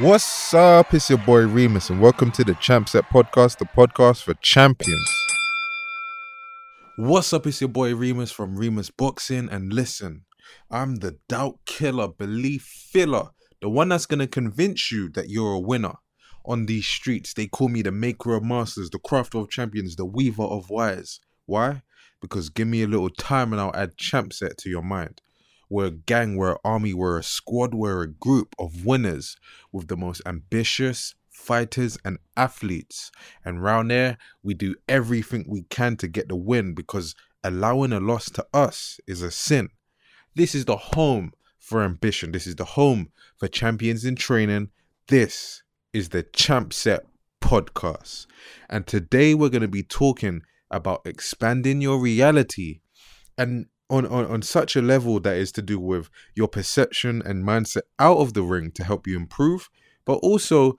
What's up? It's your boy Remus, and welcome to the Champ Set Podcast, the podcast for champions. What's up? It's your boy Remus from Remus Boxing, and listen, I'm the doubt killer, belief filler, the one that's gonna convince you that you're a winner. On these streets, they call me the maker of masters, the crafter of champions, the weaver of wires. Why? Because give me a little time and I'll add champ set to your mind. We're a gang, we're an army, we're a squad, we're a group of winners with the most ambitious fighters and athletes. And round there, we do everything we can to get the win because allowing a loss to us is a sin. This is the home for ambition. This is the home for champions in training. This is the Champ Set podcast. And today we're going to be talking about expanding your reality and on, on, on such a level that is to do with your perception and mindset out of the ring to help you improve, but also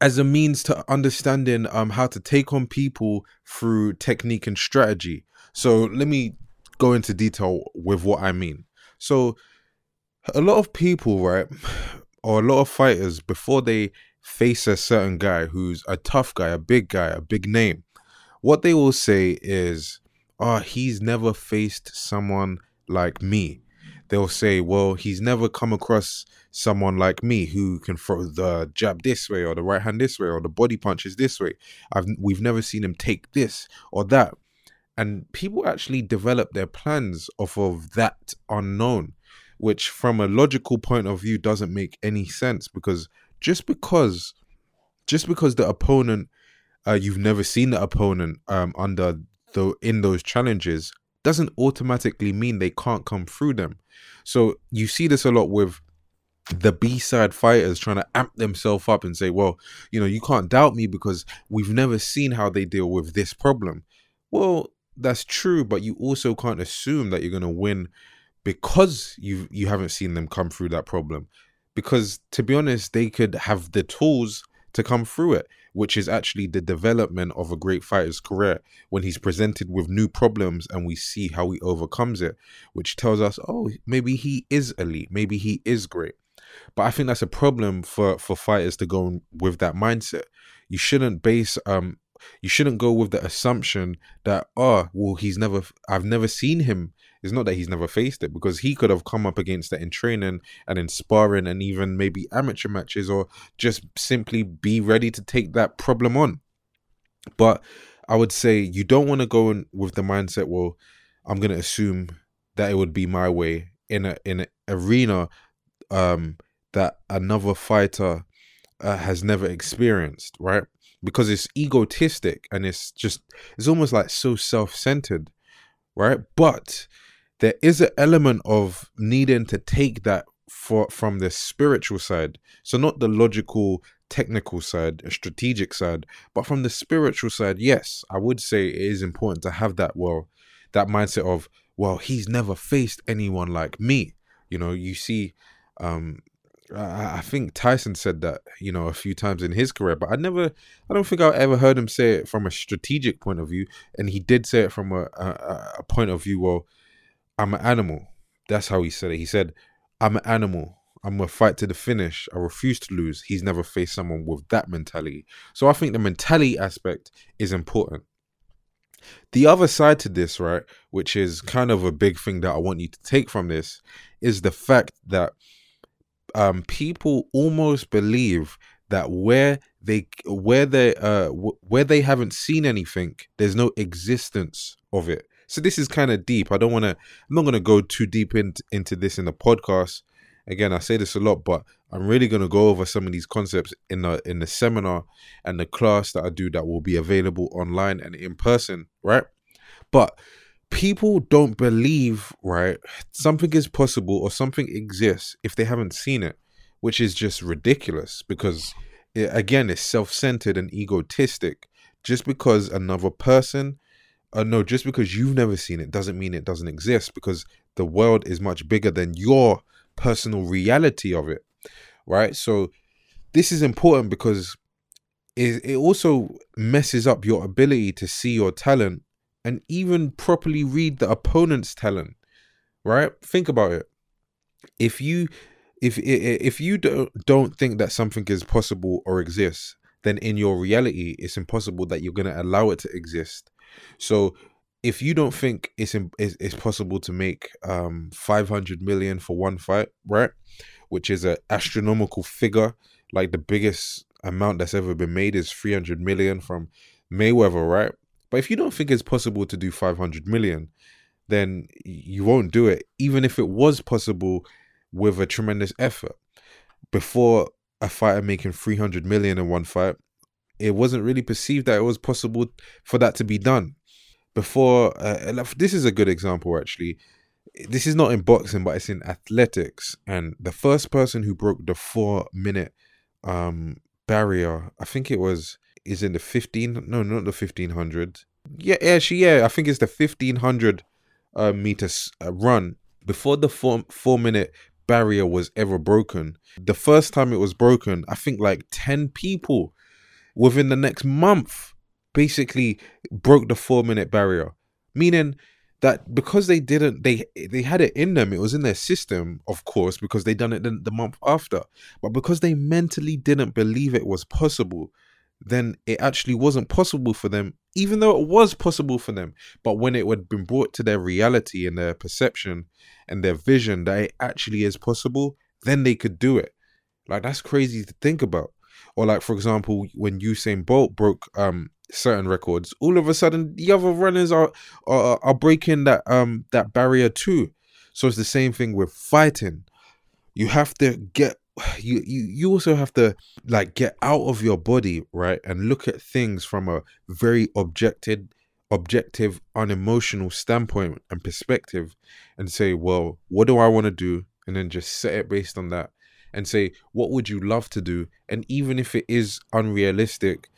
as a means to understanding um how to take on people through technique and strategy. So let me go into detail with what I mean. So a lot of people, right, or a lot of fighters before they face a certain guy who's a tough guy, a big guy, a big name, what they will say is, "Oh, he's never faced someone like me." They'll say, "Well, he's never come across someone like me who can throw the jab this way or the right hand this way or the body punches this way. I've we've never seen him take this or that." And people actually develop their plans off of that unknown, which from a logical point of view doesn't make any sense because just because just because the opponent uh, you've never seen the opponent um, under the in those challenges doesn't automatically mean they can't come through them. So you see this a lot with the B-side fighters trying to amp themselves up and say, well, you know, you can't doubt me because we've never seen how they deal with this problem. Well, that's true, but you also can't assume that you're going to win because you you haven't seen them come through that problem. Because to be honest, they could have the tools to come through it, which is actually the development of a great fighter's career when he's presented with new problems and we see how he overcomes it, which tells us, oh, maybe he is elite, maybe he is great. But I think that's a problem for for fighters to go with that mindset. You shouldn't base um you shouldn't go with the assumption that oh well he's never I've never seen him. It's not that he's never faced it because he could have come up against it in training and in sparring and even maybe amateur matches or just simply be ready to take that problem on. But I would say you don't want to go in with the mindset, well, I'm gonna assume that it would be my way in a in an arena um that another fighter uh, has never experienced, right? Because it's egotistic and it's just it's almost like so self-centered, right? But there is an element of needing to take that for from the spiritual side. So not the logical technical side, a strategic side, but from the spiritual side, yes, I would say it is important to have that well that mindset of, well, he's never faced anyone like me. You know, you see um I, I think Tyson said that, you know, a few times in his career, but I never, I don't think I ever heard him say it from a strategic point of view. And he did say it from a, a, a point of view, well, I'm an animal. That's how he said it. He said, I'm an animal. I'm gonna fight to the finish. I refuse to lose. He's never faced someone with that mentality. So I think the mentality aspect is important. The other side to this, right, which is kind of a big thing that I want you to take from this, is the fact that um, people almost believe that where they where they uh where they haven't seen anything, there's no existence of it. So this is kind of deep. I don't want to. I'm not going to go too deep into into this in the podcast. Again, I say this a lot, but I'm really going to go over some of these concepts in the in the seminar and the class that I do that will be available online and in person, right? But people don't believe, right? Something is possible or something exists if they haven't seen it, which is just ridiculous because it, again, it's self-centered and egotistic. Just because another person uh, no, just because you've never seen it doesn't mean it doesn't exist because the world is much bigger than your personal reality of it, right? So this is important because it, it also messes up your ability to see your talent and even properly read the opponent's talent, right? Think about it. If you if if you don't don't think that something is possible or exists, then in your reality, it's impossible that you're gonna allow it to exist. So if you don't think it's it's, it's possible to make um 500 million for one fight, right? Which is an astronomical figure, like the biggest amount that's ever been made is 300 million from Mayweather, right? But if you don't think it's possible to do 500 million, then you won't do it, even if it was possible with a tremendous effort. Before a fighter making 300 million in one fight, it wasn't really perceived that it was possible for that to be done. Before, uh, this is a good example actually. This is not in boxing, but it's in athletics. And the first person who broke the four minute um, barrier, I think it was, is in the 15, no, not the 1500. Yeah, actually, yeah, I think it's the 1500 uh, meters uh, run. Before the four, four minute barrier was ever broken, the first time it was broken, I think like 10 people within the next month basically broke the four minute barrier. Meaning that because they didn't they they had it in them it was in their system of course because they done it the, the month after. But because they mentally didn't believe it was possible then it actually wasn't possible for them even though it was possible for them. But when it had been brought to their reality and their perception and their vision that it actually is possible then they could do it. Like that's crazy to think about or like for example when Usain Bolt broke um certain records, all of a sudden the other runners are are, are breaking that um that barrier too. So it's the same thing with fighting. You have to get you you you also have to like get out of your body, right? And look at things from a very objective objective unemotional standpoint and perspective and say, well, what do I want to do? And then just set it based on that and say, what would you love to do? And even if it is unrealistic,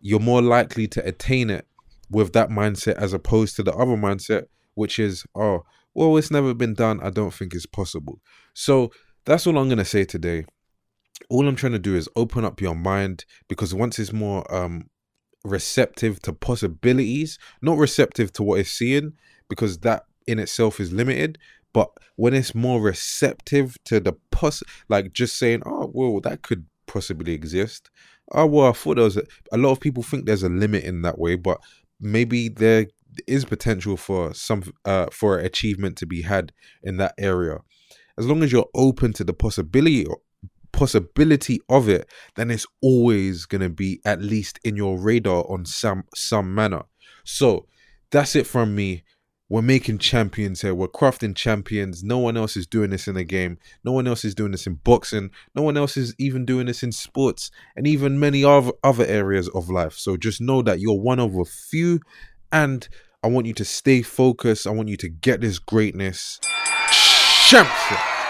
you're more likely to attain it with that mindset as opposed to the other mindset, which is, oh, well, it's never been done. I don't think it's possible. So that's all I'm going to say today. All I'm trying to do is open up your mind because once it's more um, receptive to possibilities, not receptive to what it's seeing, because that in itself is limited. But when it's more receptive to the poss, like just saying, oh, well, that could possibly exist, oh well i thought there was a, a lot of people think there's a limit in that way but maybe there is potential for some uh for achievement to be had in that area. As long as you're open to the possibility possibility of it then it's always going to be at least in your radar on some some manner. So that's it from me we're making champions here. We're crafting champions. No one else is doing this in the game. No one else is doing this in boxing. No one else is even doing this in sports and even many other other areas of life. So just know that you're one of a few and I want you to stay focused. I want you to get this greatness. Champion.